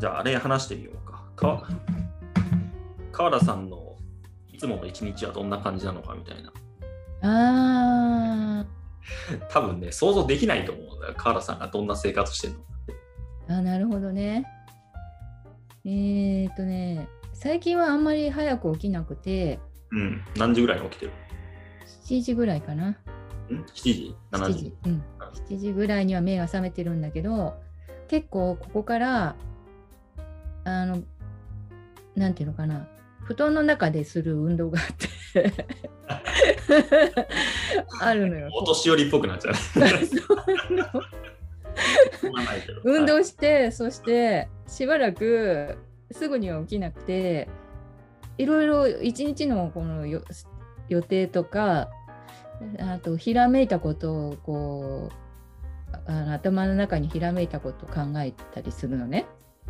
じゃああれ話してみようか。か川田さんのいつもの一日はどんな感じなのかみたいな。あ多分ね、想像できないと思うんだよ。川田さんがどんな生活してるのかって。ーあ、なるほどね。えー、っとね、最近はあんまり早く起きなくて、うん。何時ぐらいに起きてる？7時ぐらいかな。ん ?7 時 ?7 7時時、うん、7時ぐらいには目が覚めてるんだけど結構ここからあのなんていうのかな布団の中でする運動があって あるのよ。お年寄りっぽくなっちゃう。運動してそしてしばらくすぐには起きなくていろいろ一日のこのよ予定とかあとひらめいたことをこうあの頭の中にひらめいたことを考えたりするのね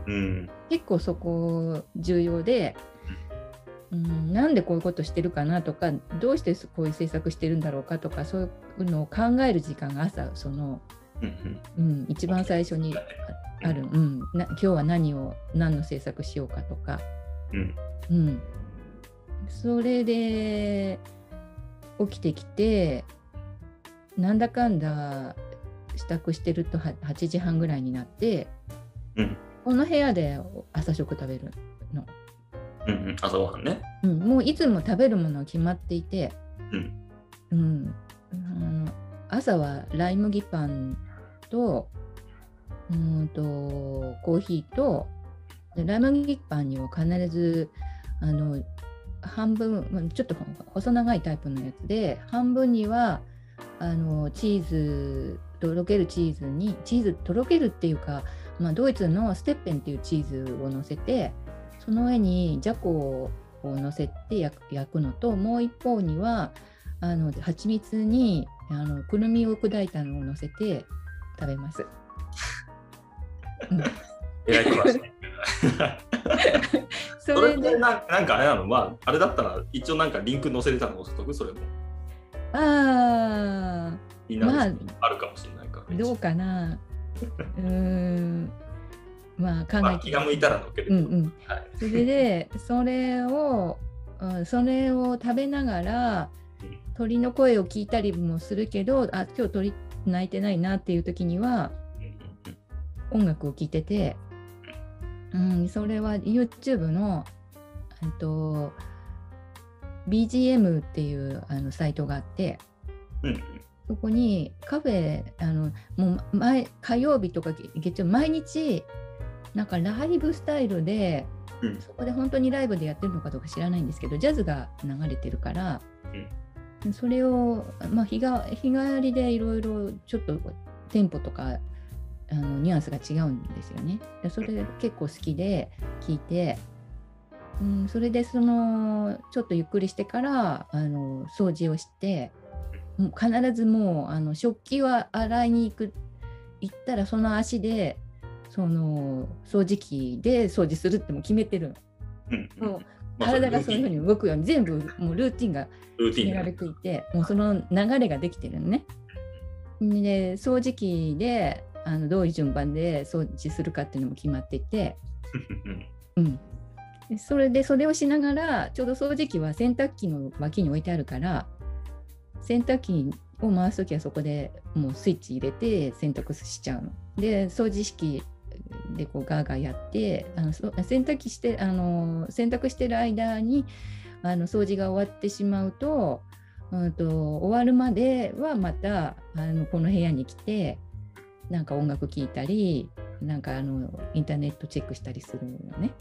うん。結構そこ重要で、うん、なんでこういうことしてるかなとかどうしてこういう政策してるんだろうかとかそういうのを考える時間が朝そのうんうん。うん、一番最初にあある、うん、な今日は何を何の制作しようかとか、うん。うん、それで起きてきてなんだかんだ支度してるとは8時半ぐらいになってうんこの部屋で朝食食べるの、うんうん。朝ごはんね。うん、もういつも食べるものは決まっていて、うん。うん、あの朝はライ麦パンとうーんとコーヒーとでライ麦パンには必ずあの半分まあちょっと細長いタイプのやつで半分にはあのチーズとろけるチーズにチーズとろけるっていうか、まあ、ドイツのステッペンっていうチーズを乗せてその上にじゃこを乗せて焼く焼くのともう一方にはあの蜂蜜にあのくるみを砕いたのを乗せて食べます。うんえらい詳しい。そそれれででななんかあれなの？まあ、あれだったら一応なんかリンク載せれたの載せとく？それも。あいいな、まああ、るかもしれないから。あどうかなうーん。まあ考まあ、気が向いたら載っけるう。んうん。はい。それでそれを、うん、それを食べながらうん鳥の声を聞いたりもするけどあ今日鳥鳴いてないなっていう時には音楽を聴いてて、うん、それは YouTube のえっと BGM っていうあのサイトがあってうんうんそこにカフェあのもう前火曜日とか月曜毎日なんかライブスタイルでうんそこで本当にライブでやってるのかどうか知らないんですけどジャズが流れてるから、それを、まあ、日が日帰りでいろいろちょっとテンポとかあのニュアンスが違うんですよね。でそれ結構好きで聞いて、うん、それでそのちょっとゆっくりしてからあの掃除をして必ずもうあの食器は洗いに行く行ったらその足でその掃除機で掃除するってもう決めてるうん。もうまあ体がそういうふうに動くように全部もうルーティンが決められていてもうその流れができてるのね。で掃除機であのどういう順番で掃除するかっていうのも決まっていて、うん。それでそれをしながらちょうど掃除機は洗濯機の脇に置いてあるから洗濯機を回す時はそこでもうスイッチ入れて洗濯しちゃうの。で掃除機でこうガーガーやってあのそ洗濯機してあの洗濯してる間にあの掃除が終わってしまうと,、うん、と終わるまではまたあのこの部屋に来てなんか音楽聴いたりなんかあのインターネットチェックしたりするのね。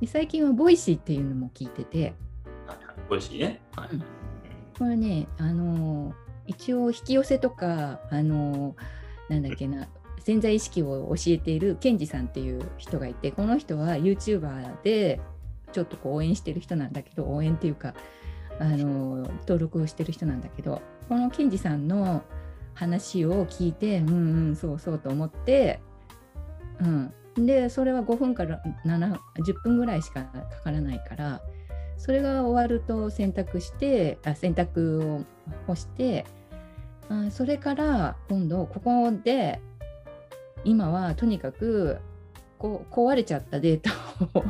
で最近はボイシーっていうのも聞いててはいはい美味しいね。はいうんこれねあの一応引き寄せとかあのなんだっけな潜在意識を教えているケンジさんっていう人がいてこの人は YouTuber でちょっとこう応援してる人なんだけど応援っていうかあの登録をしてる人なんだけどこのケンジさんの話を聞いてうんうんそうそうと思って、うん、でそれは5分から7 10分ぐらいしかかからないからそれが終わると洗濯してあ洗濯を干してあそれから今度ここで今はとにかくこ壊れちゃったデータを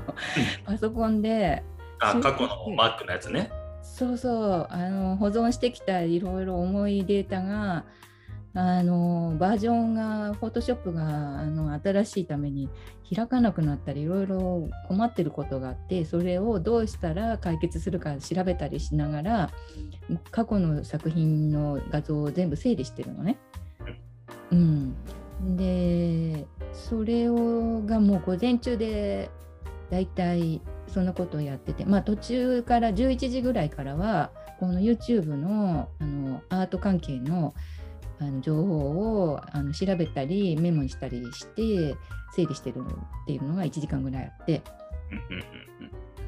パソコンであ過去の Mac のやつね。そうそうあの保存してきたいろいろ重いデータがあのバージョンがフォトショップがあの新しいために開かなくなったりいろいろ困ってることがあってそれをどうしたら解決するか調べたりしながら過去の作品の画像を全部整理してるのね。うん、でそれをがもう午前中でだいたいそんなことをやってて、まあ、途中から11時ぐらいからはこの YouTube のあのアート関係のあの情報をあの調べたりメモにしたりして整理してるっていうのが1時間ぐらいあって。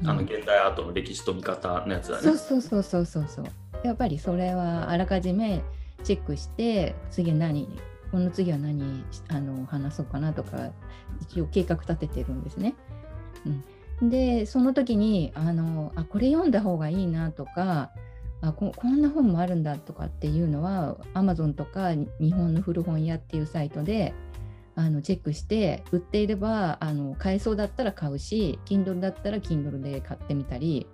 あの現代アートの歴史と見方のやつだね。そうそうそうそうそうそうやっぱりそれはあらかじめチェックして次何この次は何あの話そうかなとか一応計画立ててるんですね。うん、でその時にあのあこれ読んだ方がいいなとかあこんな本もあるんだとかっていうのは Amazon とか日本の古本屋っていうサイトであのチェックして売っていればあの買えそうだったら買うし Kindle だったら Kindle で買ってみたり、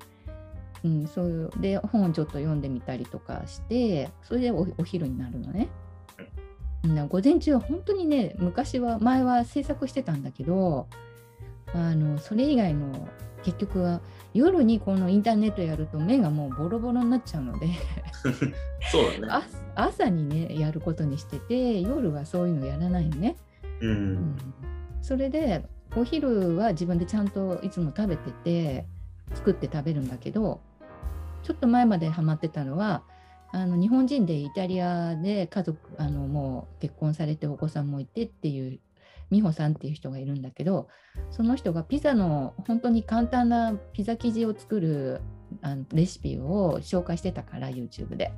うん、そういうで本をちょっと読んでみたりとかしてそれでお昼になるのね。午前中は本当にね昔は前は制作してたんだけどあのそれ以外の結局は夜にこのインターネットやると目がもうボロボロになっちゃうので そうだね。あ朝にねやることにしてて夜はそういうのやらないのね。ううんん、それでお昼は自分でちゃんといつも食べてて作って食べるんだけどちょっと前までハマってたのはあの日本人でイタリアで家族あのもう結婚されてお子さんもいてっていう美穂さんっていう人がいるんだけどその人がピザの本当に簡単なピザ生地を作るあのレシピを紹介してたから YouTube で。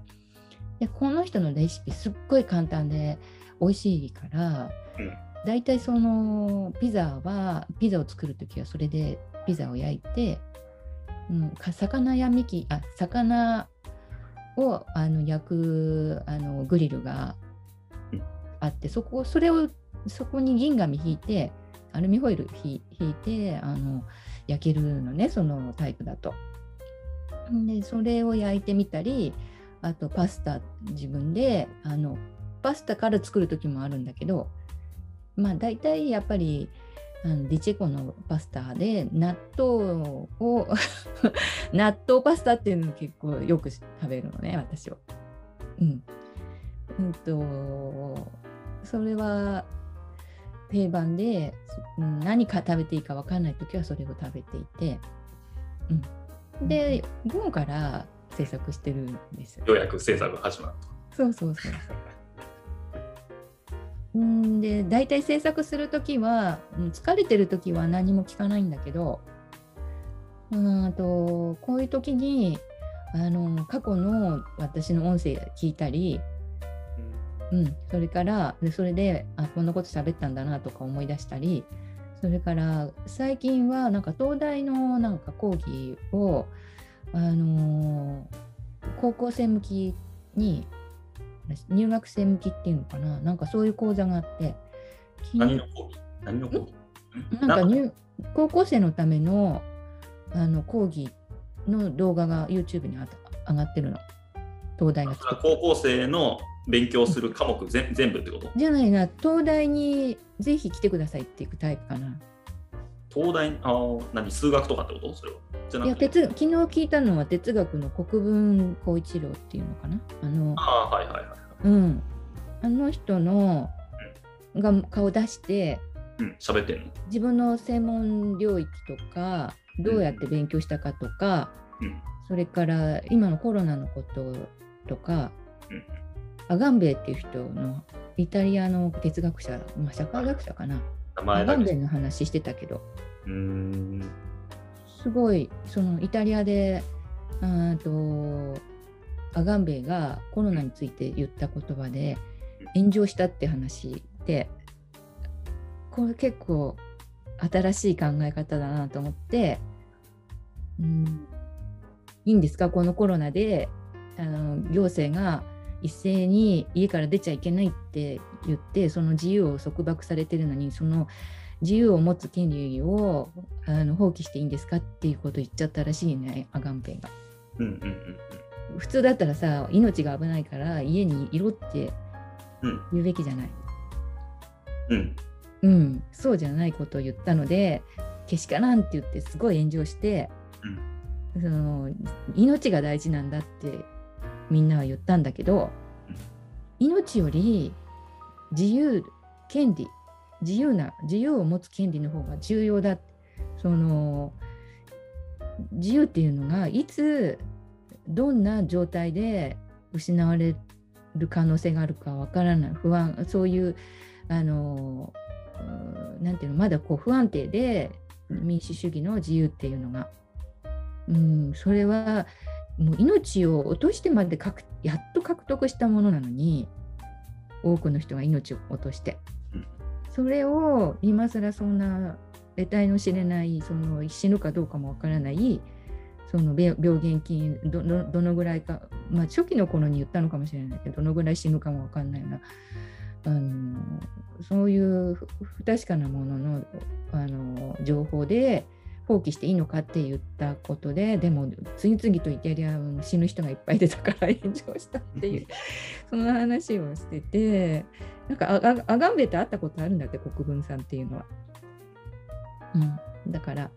でこの人のレシピすっごい簡単で美味しいから、うんだいたいそのピザはピザを作る時はそれでピザを焼いて、うん、か魚やみきあ魚をあの焼くあのグリルがうんあってそこそれをそこに銀紙引いてアルミホイル引いてあの焼けるのねそのタイプだと。でそれを焼いてみたりあとパスタ自分であのパスタから作る時もあるんだけどまあ大体やっぱりあのディチェコのパスタで納豆を 納豆パスタっていうのを結構よく食べるのね私は。うん。うんとそれは定番で、うん何か食べていいか分かんない時はそれを食べていて、うん、で午後から制作してるんですよ。ようやく制作が始まるそうそうそうそう。んで大体制作するときはうん疲れてるときは何も聞かないんだけどうんとこういう時にあの過去の私の音声聞いたり、うん、それからでそれであこんなこと喋ったんだなとか思い出したりそれから最近はなんか東大のなんか講義をあの高校生向きに入学生向きっていうのかな。なんかそういう講座があってき何の講義？何の講義？なんか入高校生のためのあの講義の動画が YouTube にあ上がってるの。東大が高校生の勉強する科目全全部ってこと？じゃないな。東大にぜひ来てくださいっていうタイプかな。東大あー何数学とかってこと？それは。じゃないや哲昨日聞いたのは哲学の国分光一郎っていうのかな。あのああはいはいはいうん。あの人のが顔出してうん喋ってんの？自分の専門領域とかどうやって勉強したかとか、うん。それから今のコロナのこととか、うんアガンベイっていう人のイタリアの哲学者、まあ、社会学者かな。アガンベイの話してたけど。うーん。すごいそのイタリアであーとアガンベイがコロナについて言った言葉で炎上したって話でこれ結構新しい考え方だなと思って、うん、いいんですか？このコロナであの行政が一斉に家から出ちゃいけないって言ってその自由を束縛されてるのにその自由を持つ権利をあの放棄していいんですかっていうことを言っちゃったらしいねアガンペンが。うんうんうん普通だったらさ命が危ないから家にいろってうん言うべきじゃない？うん。うん、そうじゃないことを言ったのでけしからんって言ってすごい炎上して、その命が大事なんだってみんなは言ったんだけど命より自由権利自由な自由を持つ権利の方が重要だその自由っていうのがいつどんな状態で失われる可能性があるかわからない。不安そういうあのうーなんていうのまだこう不安定で民主主義の自由っていうのが、うん、それはもう命を落としてまで獲やっと獲得したものなのに多くの人が命を落として。うん。それを今更そんな得体の知れないその死ぬかどうかもわからないその病病原菌どどどのぐらいか、まあ、初期の頃に言ったのかもしれないけどどのぐらい死ぬかもわかんないようなあのそういう不不確かなもののあの情報で放棄していいのかって言ったことででも次々とイタリアは死ぬ人がいっぱい出たから炎上したっていう その話をしててなんかアガンベって会ったことあるんだって国分さんっていうのは。うん、だから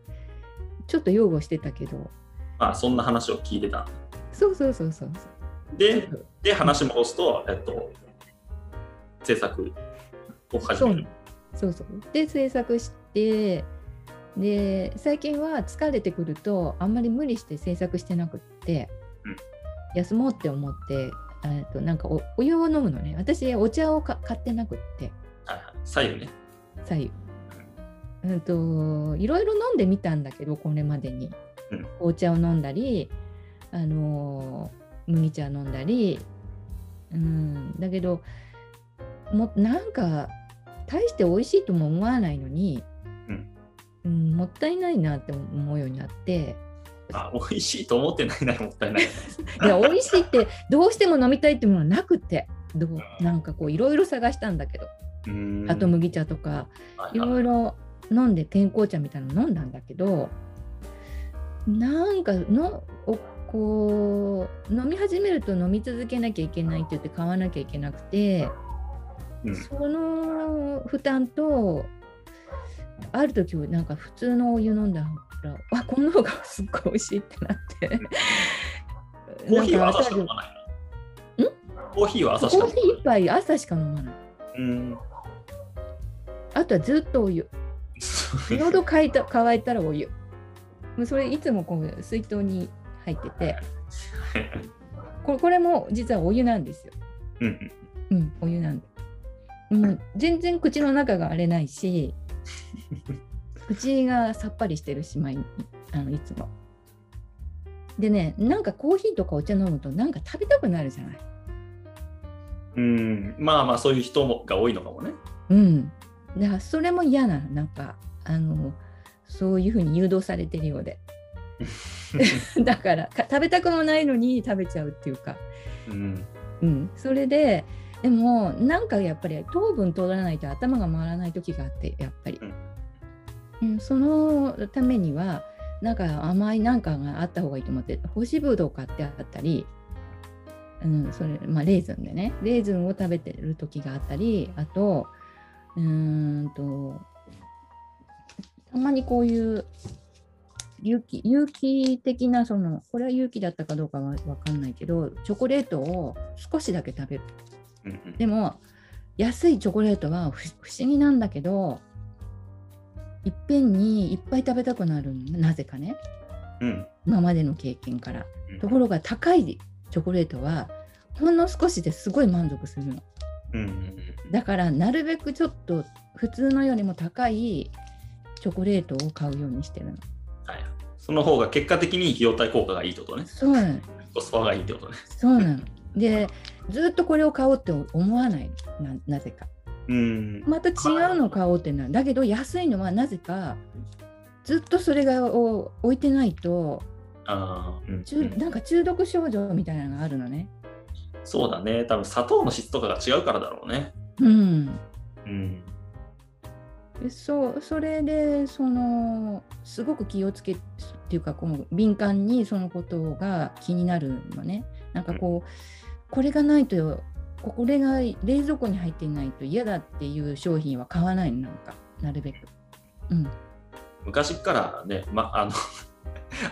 ちょっと擁護してたけどまあそんな話を聞いてた。そうそうそうそうで、で話戻すと、えっと、制作を始める。そうそうで制作してで最近は疲れてくるとあんまり無理して制作してなくって、うん。休もうって思ってえっとなんかおお湯を飲むのね。私お茶をか買ってなくって。左右ね。左右。うん。といろいろ飲んでみたんだけどこれまでに、うん。紅茶を飲んだりあのー麦茶飲んだり、うん、だけどもなんか大して美味しいとも思わないのに、うんうんもったいないなって思うようになって。あ、美味しいと思ってないならもったいない。いや美味しいってどうしても飲みたいってものはなくて。どうなんかこういろいろ探したんだけど。あと麦茶とか。はいい。ろいろ飲んで健康茶みたいなの飲んだんだけどなんかのおこう飲み始めると飲み続けなきゃいけないって言って買わなきゃいけなくて、うん。その負担とある時なんか普通のお湯飲んだらあこの方がすっごい美味しいってなってコーヒーはなんか朝しか飲まないの？コーヒーは朝しかコーヒー一杯朝しか飲まない。うーん。あとはずっとお湯 喉乾いた乾いたらお湯。もうそれいつもこう水筒に入ってて、これこれも実はお湯なんですよ。うんうんうん、お湯なんだ。もう全然口の中が荒れないし、口がさっぱりしてるし、毎日あのいつも。でね、なんかコーヒーとかお茶飲むとなんか食べたくなるじゃない。うん、まあまあそういう人もが多いのかもね。うん。だからそれも嫌なの、なんか、あの、そういうふうに誘導されてるようで。だからか食べたくもないのに食べちゃうっていうか、うん、うん、それででもなんかやっぱり糖分取らないと頭が回らない時があってやっぱり、うん、そのためにはなんか甘いなんかがあった方がいいと思って干しぶどう買ってあったり、うんそれまあ、レーズンでね。レーズンを食べてる時があったりあとうーんとたまにこういう有機有機的なそのこれは有機だったかどうかは分かんないけどチョコレートを少しだけ食べるうんうん。でも安いチョコレートは不不思議なんだけどいっぺんにいっぱい食べたくなるのなぜかね。うん。今までの経験から。うん。ところが高いチョコレートはほんの少しですごい満足するの。うんうん。だからなるべくちょっと普通のよりも高いチョコレートを買うようにしてるの。はい、その方が結果的に費用対効果がいいってことね。そうなの。コスパがいいってことね。そうなの。でずっとこれを買おうって思わないのななぜかうん。また違うのを買おうってなるだけど安いのはなぜかずっとそれがを置いてないとああ、うん中なんか中毒症状みたいなのがあるのねそうだね。多分砂糖の質とかが違うからだろうね。うんうん。そうそれでそのすごく気をつけっていうかこの敏感にそのことが気になるのねなんかこうこれがないとこれが冷蔵庫に入っていないと嫌だっていう商品は買わないのなんかなるべく。うん、昔からね、ま、あの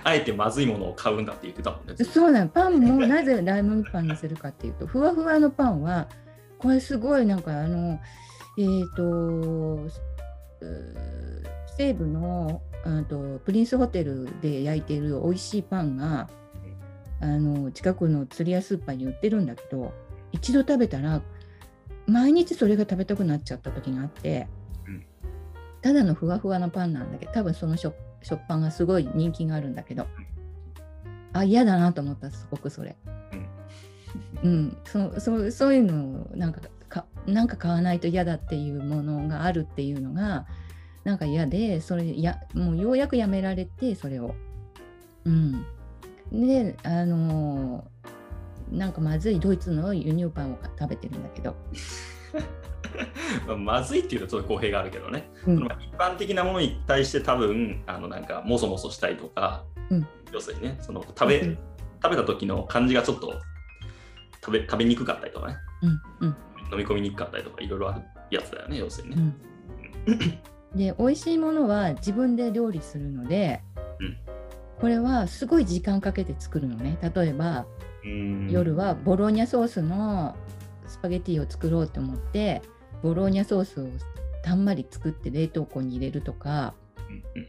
あえてまずいものを買うんだって言ってたもんね。そうなのパンもなぜライ麦パンにするかっていうと ふわふわのパンはこれすごいなんかあのえっ、ー、と西部のあとプリンスホテルで焼いている美味しいパンがあの近くの釣り屋スーパーに売ってるんだけど一度食べたら毎日それが食べたくなっちゃった時があって、うん、ただのふわふわのパンなんだけど多分その食食パンがすごい人気があるんだけどあ嫌だなと思ったすごくそれ。うん、そそそういうのをなんかかなんか買わないと嫌だっていうものがあるっていうのがなんか嫌でそれやもうようやくやめられてそれを。うん、であのなんかまずいドイツの輸入パンを食べてるんだけど。まずいっていうとちょっと公平があるけどね、うん、一般的なものに対して多分あのなんかもそもそしたりとか、うん、要するにねその食べ、うん、食べた時の感じがちょっと食べ食べにくかったりとかね、うん飲み込みにくかったりとかいろいろあるやつだよね要するにね。で美味しいものは自分で料理するので、これはすごい時間かけて作るのね例えば夜はボローニャソースのスパゲティを作ろうと思ってボローニャソースをたんまり作って冷凍庫に入れるとか、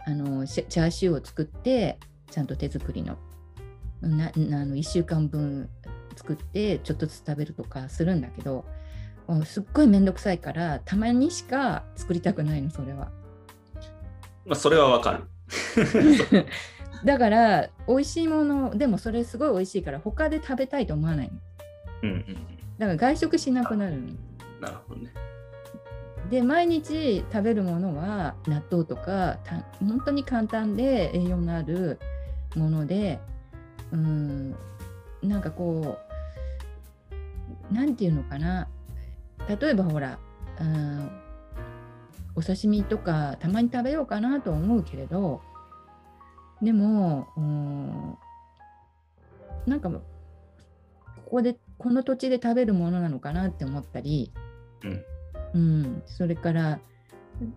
あのチャーシューを作ってちゃんと手作りのなあの1週間分作ってちょっとずつ食べるとかするんだけどすっごい面倒くさいからたまにしか作りたくないのそれは。まあそれはわかる。だから美味しいものでもそれすごい美味しいから他で食べたいと思わないの。うんうん、だから外食しなくなるの。なるほどね。で毎日食べるものは納豆とか本当に簡単で栄養のあるものでうんなんかこう何て言うのかな例えばほらお刺身とかたまに食べようかなと思うけれどでも、うん、なんかここでこの土地で食べるものなのかなって思ったり、うん、うん、それから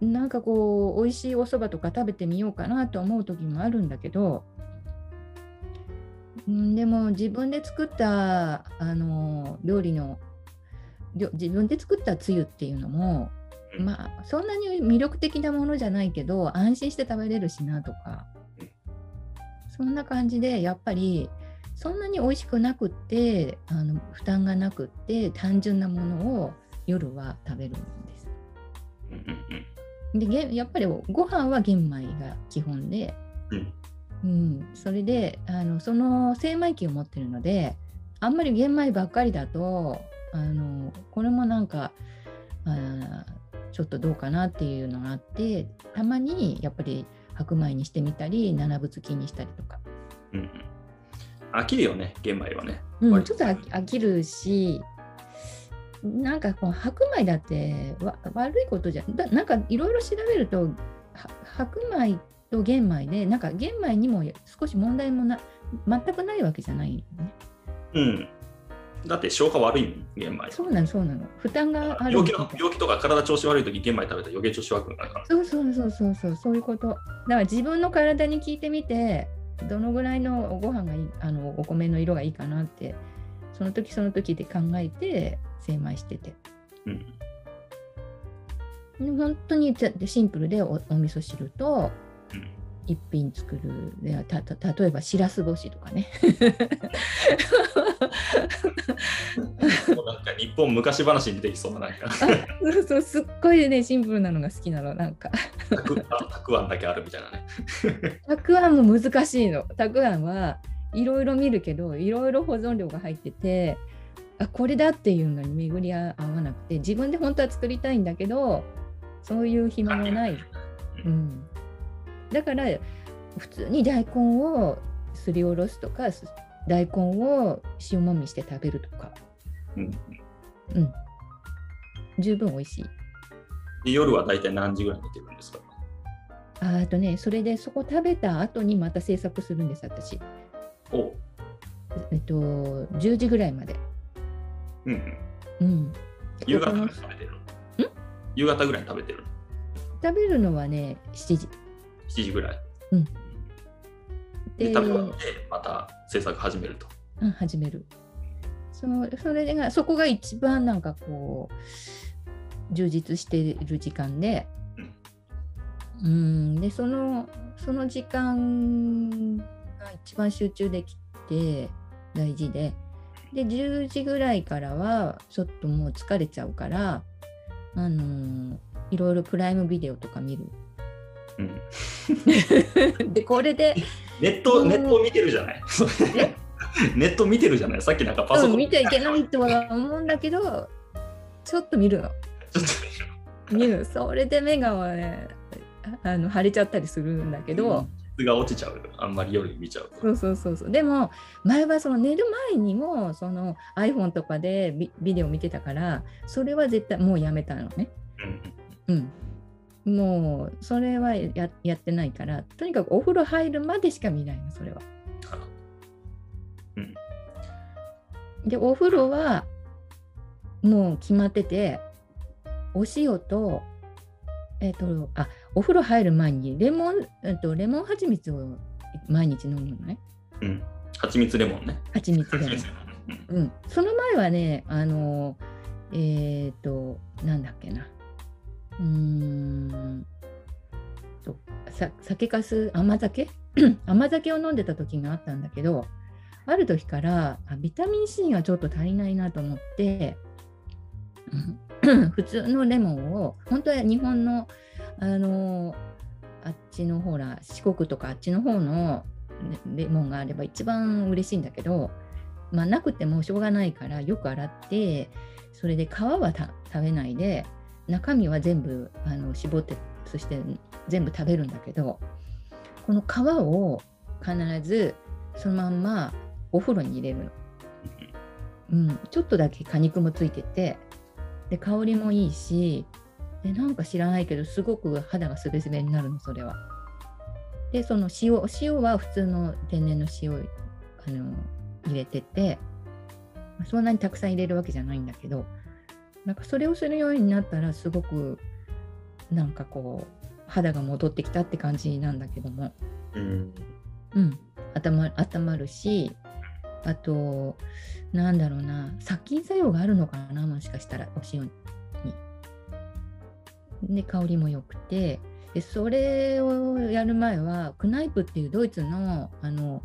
なんかこう美味しいお蕎麦とか食べてみようかなと思う時もあるんだけど、うん、でも自分で作ったあの料理の自分で作ったつゆっていうのもまあそんなに魅力的なものじゃないけど安心して食べれるしなとかそんな感じでやっぱりそんなに美味しくなくってあの負担がなくって単純なものを夜は食べるんです。でやっぱりご飯は玄米が基本で、うん、うん、それであのその精米機を持ってるのであんまり玄米ばっかりだとあのこれもなんかあちょっとどうかなっていうのがあってたまにやっぱり白米にしてみたり七分付きにしたりとか。うん、飽きるよね玄米はね。うん、ちょっと飽きるしなんかこう白米だって悪いことじゃだなんかいろいろ調べると白米と玄米でなんか玄米にも少し問題もな全くないわけじゃないよね。うんだって消化悪い玄米。そうなの、そうなの。負担がある。病気の病気とか体調子悪いとき、玄米食べたら余計調子悪くなるから。そうそうそうそうそう、そういうこと。だから自分の体に聞いてみて、どのぐらいのご飯がいい、あのお米の色がいいかなって、その時その時で考えて精米してて。うん、本当にシンプルでおお味噌汁と、一品作るでたた例えばしらす干しとかね。なんか日本昔話に出てきそうななんか。そうそうすっごいねシンプルなのが好きなのなんか。たくあんだけあるみたいなね。たくあんも難しいの。たくあんはいろいろ見るけどいろいろ保存料が入っててあこれだっていうのに巡り合わなくて自分で本当は作りたいんだけどそういう暇もない、うん、だから普通に大根をすりおろすとか大根を塩もみして食べるとか、うん、うん、十分美味しい。で夜は大体何時ぐらい寝てるんですか？あとね、それでそこ食べた後にまた制作するんです、私。おえっと、10時ぐらいまで。うん、うん。夕方ぐらい食べてる夕方ぐらい食べてる食べるのはね、7時。7時ぐらい。うん。で、食べ終わってまた制作始めると。うん、始める。そそれが、そこが一番なんかこう、充実している時間で、うん、でそのその時間が一番集中できて大事でで10時ぐらいからはちょっともう疲れちゃうからあのー、いろいろプライムビデオとか見る。うん、でこれでネットネット見てるじゃない？ネット見てるじゃない？さっきなんかパソコン、見ちゃいけないとは思うんだけどちょっと見るの。ちょっと見るそれで目がねあの腫れちゃったりするんだけど、質が落ちちゃう。あんまり夜見ちゃうそうそうそうそう。でも前はその寝る前にもその iPhone とかでビビデオ見てたからそれは絶対もうやめたのね。うん、うん、もうそれはややってないからとにかくお風呂入るまでしか見ないのそれは、うん、でお風呂はもう決まっててお塩とえっ、ー、とあお風呂入る前にレモン、えっと、レモン蜂蜜を毎日飲むのね。うん。蜂蜜レモンね。蜂蜜レモン。うん。その前はね、あの、えっ、ー、と、なんだっけな。うーん。とさ酒かす甘酒？甘酒を飲んでた時があったんだけどある時からあビタミン C がちょっと足りないなと思って、普通のレモンを本当は日本のあのあっちのほら四国とかあっちの方のレモンがあれば一番嬉しいんだけど、まあ、なくてもしょうがないからよく洗ってそれで皮は食べないで中身は全部あの絞ってそして全部食べるんだけどこの皮を必ずそのまんまお風呂に入れるの。うん、ちょっとだけ果肉もついててで香りもいいしでなんか知らないけどすごく肌がすべすべになるのそれは。でその塩塩は普通の天然の塩あの入れててそんなにたくさん入れるわけじゃないんだけどなんかそれをするようになったらすごくなんかこう肌が戻ってきたって感じなんだけども、うん、うん、頭温まるしあとなんだろうな。殺菌作用があるのかなもしかしたらお塩に。で香りも良くて。でそれをやる前はクナイプっていうドイツのあの、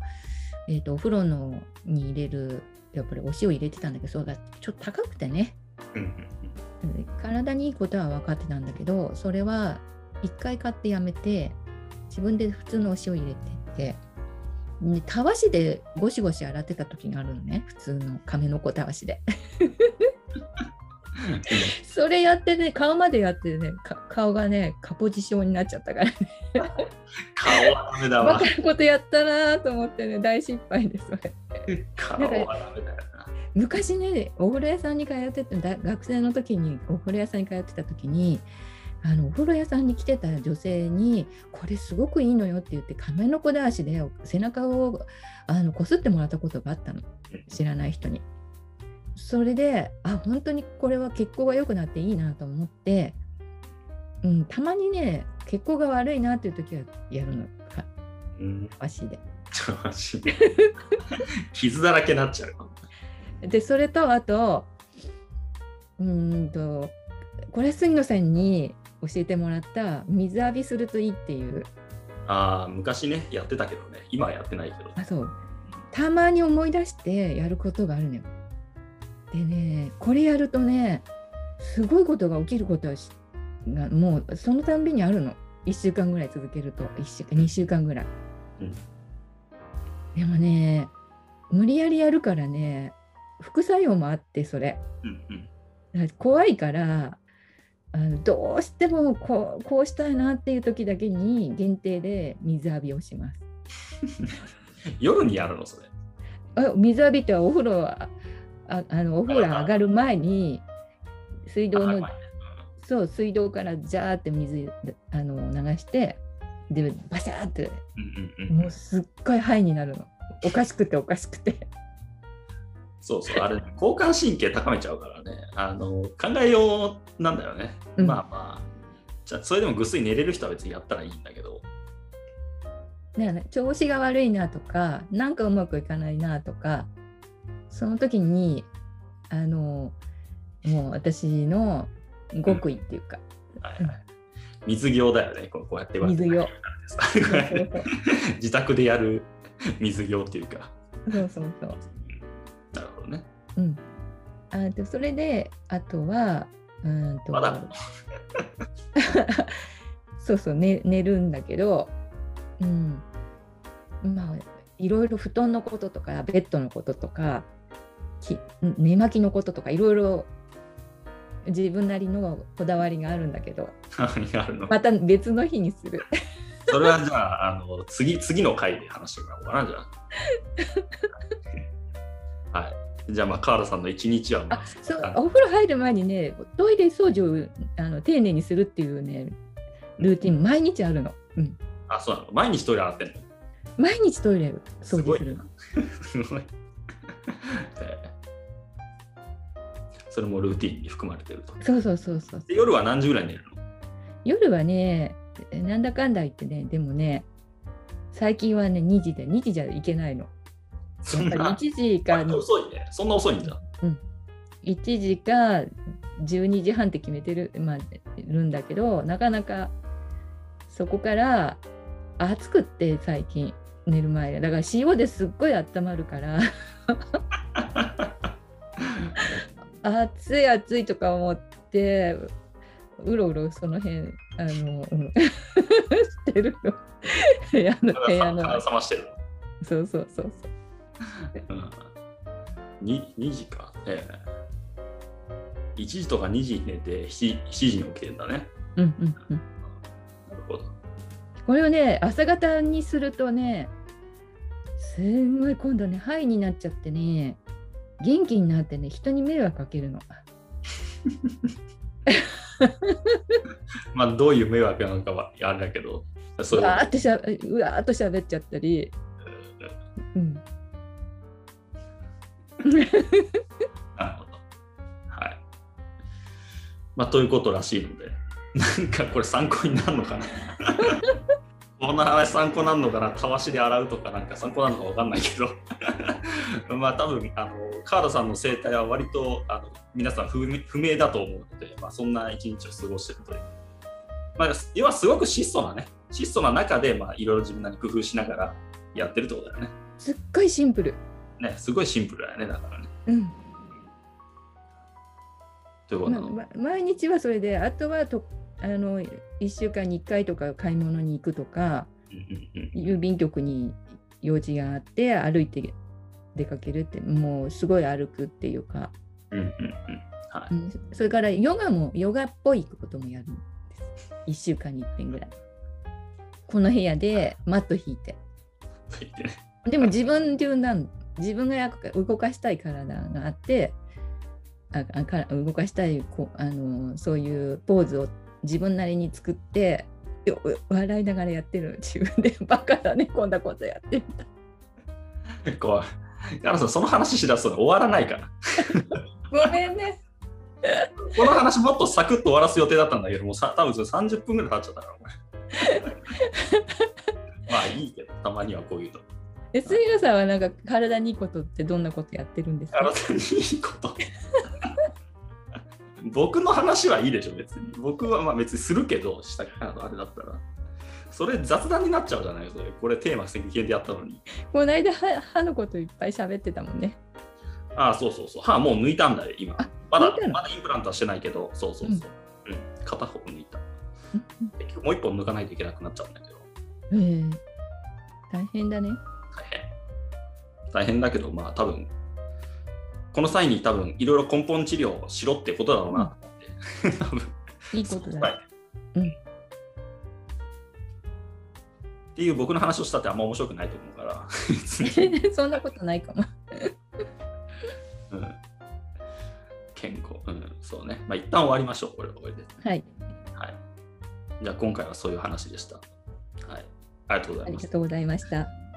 えーと、お風呂のに入れるやっぱりお塩入れてたんだけどそれがちょっと高くてね、体にいいことは分かってたんだけどそれは1回買ってやめて自分で普通のお塩入れてて。でたわしでゴシゴシ洗ってた時があるのね普通の亀の子たわしで。それやってね顔までやってね顔がねカポジションになっちゃったからね。顔はダメだわバカなことやったなと思ってね大失敗です顔はダメだよな昔ねお風呂屋さんに通ってて学生の時にお風呂屋さんに通ってた時にあのお風呂屋さんに来てた女性に「これすごくいいのよ」って言って亀の子だ足で背中をあのこすってもらったことがあったの知らない人に。それであ本当にこれは血行が良くなっていいなと思って、うん、たまにね血行が悪いなっていう時はやるの、うん、足で。足で 傷だらけになっちゃう。でそれとあとうんとこれ杉野さんに教えてもらった水浴びするといいっていう。ああ昔ねやってたけどね。今はやってないけど。あそう。たまに思い出してやることがあるのよ。でねこれやるとねすごいことが起きることがもうそのたんびにあるの。1週間ぐらい続けると。1週間2週間ぐらい、うん、でもね無理やりやるからね副作用もあってそれ、うんうん、怖いからあのどうしてもこうこうしたいなっていう時だけに限定で水浴びをします。夜にやるのそれ。あ水浴びってお風呂はああのお風呂上がる前に水道のそう水道からジャーって水あの流してでバシャーって、もうすっごいハイになるの。おかしくておかしくてそうそう。あれ交感神経高めちゃうからね。あの考えようなんだよね、うん、まあまあ。じゃあそれでもぐっすり寝れる人は別にやったらいいんだけど。ね、調子が悪いなとかなんかうまくいかないなとかその時にあのもう私の極意っていうか、うん。はいはい、水行だよね。こうやって水行。自宅でやる水行っていうか。そうそうそうね。うん。あでそれであとはうんと、ま、そうそう、ね、寝るんだけどうん。まあいろいろ布団のこととかベッドのこととか寝巻きのこととかいろいろ自分なりのこだわりがあるんだけどまた別の日にする。それはじゃああの次次の回で話してもらおうかなじゃあ。はいじゃあまあ川原さんの一日は、まあ、そうお風呂入る前にねトイレ掃除をあの丁寧にするっていうねルーティン毎日あるの、うん、あそうなの毎日トイレ洗ってんの？毎日トイレ掃除するのすごい それもルーティンに含まれてると。そうそうそうそう。夜は何時ぐらい寝るの？夜はね、なんだかんだ言ってね、でもね、最近はね、2時で、2時じゃいけないの。そんな1時か。遅いね。そんな遅いんだ。うん。1時か12時半って決めてる,、まあ、るんだけど、なかなかそこから暑くって最近寝る前だから塩ですっごい温まるから。暑い暑いとか思ってうろうろその辺あの、うん、してるの。部屋の部屋の。冷ましてる。そうそうそうそう、うん、2, 2時か。ええ。ー、1時とか2時に寝て 7, 7時に起きてるんだね。うんうんうん。なるほど。これをね朝方にするとねすんごい今度ねハイになっちゃってね元気になってね人に迷惑かけるの。まあどういう迷惑なのかはあれだけど。うわーってしゃうわーっと喋っちゃったり。うん、なるほど。はい。まあということらしいのでなんかこれ参考になるのかな？この話参考になるのかな？たわしで洗うとかなんか参考なのか分かんないけど まあ多分あの川田さんの生態は割とあの皆さん不明だと思うので、まあ、そんな一日を過ごしてるという。まあ、要はすごく質素なね、質素な中で、まあ、いろいろ自分なりに工夫しながらやってるってことだよね。すっごいシンプル。ね、すごいシンプルだよね、だからね。うん。ま毎日はそれで、あとはとあの1週間に1回とか買い物に行くとか、郵便局に用事があって歩いて出かけるってもうすごい歩くっていうか、うんうんうん。はい、それからヨガもヨガっぽいこともやるんです。1週間に1遍ぐらい。この部屋でマット引いて。でも自分流なん自分が動かしたい体があってあか動かしたいこあのそういうポーズを自分なりに作って笑いながらやってる自分でバカだねこんなことやってみた。こうヤナさん、その話しだすと終わらないから。ごめんね。この話もっとサクッと終わらす予定だったんだけど、もうさ多分30分ぐらい経っちゃったから、まあいいけど、たまにはこういうと。え、杉浦さんはなんか体にいいことってどんなことやってるんですか？体にいいこと 僕の話はいいでしょ、別に。僕はまあ別にするけど、したあのあれだったら。それ雑談になっちゃうじゃない？それこれテーマ設計でやったのに。この間歯歯のこといっぱい喋ってたもんね。ああ、そうそうそう。歯もう抜いたんだよ、今。まだまだインプラントはしてないけど、そうそうそう。うん、うん、片方抜いた。結局もう一本抜かないといけなくなっちゃうんだけど。えー、大変だね。大変。だけど、まあ多分、この際に多分いろいろ根本治療をしろってことだろうなと思って。多分いいことだ。うん。っていう僕の話をしたってあんま面白くないと思うから そんなことないかもうん、健康、うん、、そうね。まあ、一旦終わりましょう、これはこれで。はい。はい。じゃあ、今回はそういう話でした。はい。ありがとうございました。ありがとうございました。